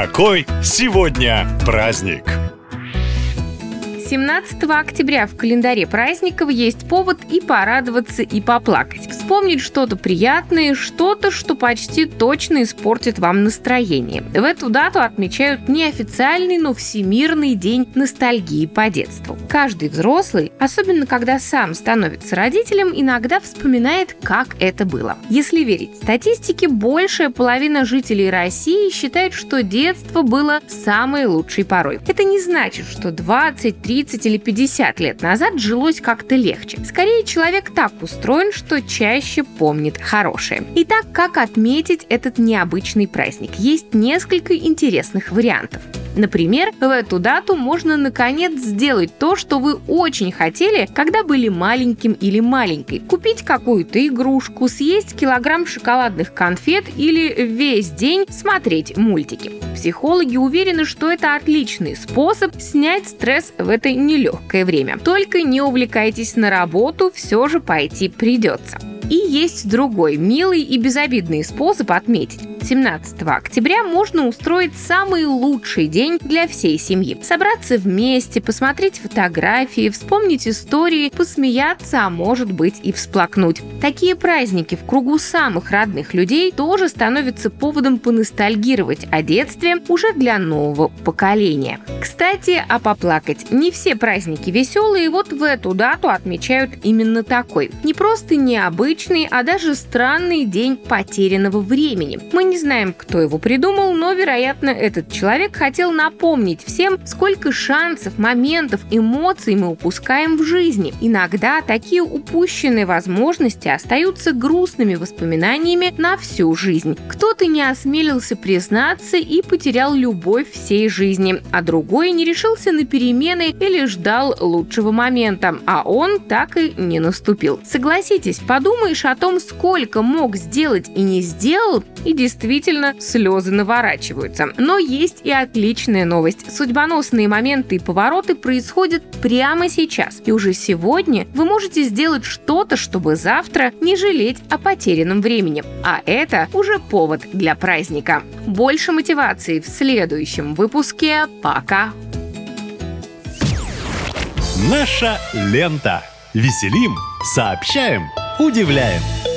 Какой сегодня праздник? 17 октября в календаре праздников есть повод и порадоваться, и поплакать. Вспомнить что-то приятное, что-то, что почти точно испортит вам настроение. В эту дату отмечают неофициальный, но всемирный день ностальгии по детству. Каждый взрослый, особенно когда сам становится родителем, иногда вспоминает, как это было. Если верить статистике, большая половина жителей России считает, что детство было самой лучшей порой. Это не значит, что 20, 30 или 50 лет назад жилось как-то легче. Скорее, человек так устроен, что чаще помнит хорошее. Итак, как отметить этот необычный праздник? Есть несколько интересных вариантов. Например, в эту дату можно наконец сделать то, что вы очень хотели, когда были маленьким или маленькой. Купить какую-то игрушку, съесть килограмм шоколадных конфет или весь день смотреть мультики. Психологи уверены, что это отличный способ снять стресс в это нелегкое время. Только не увлекайтесь на работу, все же пойти придется. И есть другой, милый и безобидный способ отметить. 17 октября можно устроить самый лучший день для всей семьи. Собраться вместе, посмотреть фотографии, вспомнить истории, посмеяться, а может быть и всплакнуть. Такие праздники в кругу самых родных людей тоже становятся поводом поностальгировать о детстве уже для нового поколения. Кстати, а поплакать. Не все праздники веселые, вот в эту дату отмечают именно такой. Не просто необычный, а даже странный день потерянного времени. Мы не знаем, кто его придумал, но, вероятно, этот человек хотел напомнить всем, сколько шансов, моментов, эмоций мы упускаем в жизни. Иногда такие упущенные возможности остаются грустными воспоминаниями на всю жизнь. Кто-то не осмелился признаться и потерял любовь всей жизни, а другой не решился на перемены или ждал лучшего момента, а он так и не наступил. Согласитесь, подумаешь о том, сколько мог сделать и не сделал, и действительно слезы наворачиваются. Но есть и отличная новость. Судьбоносные моменты и повороты происходят прямо сейчас. И уже сегодня вы можете сделать что-то, чтобы завтра не жалеть о потерянном времени. А это уже повод для праздника. Больше мотивации в следующем выпуске. Пока! Наша лента. Веселим, сообщаем, удивляем!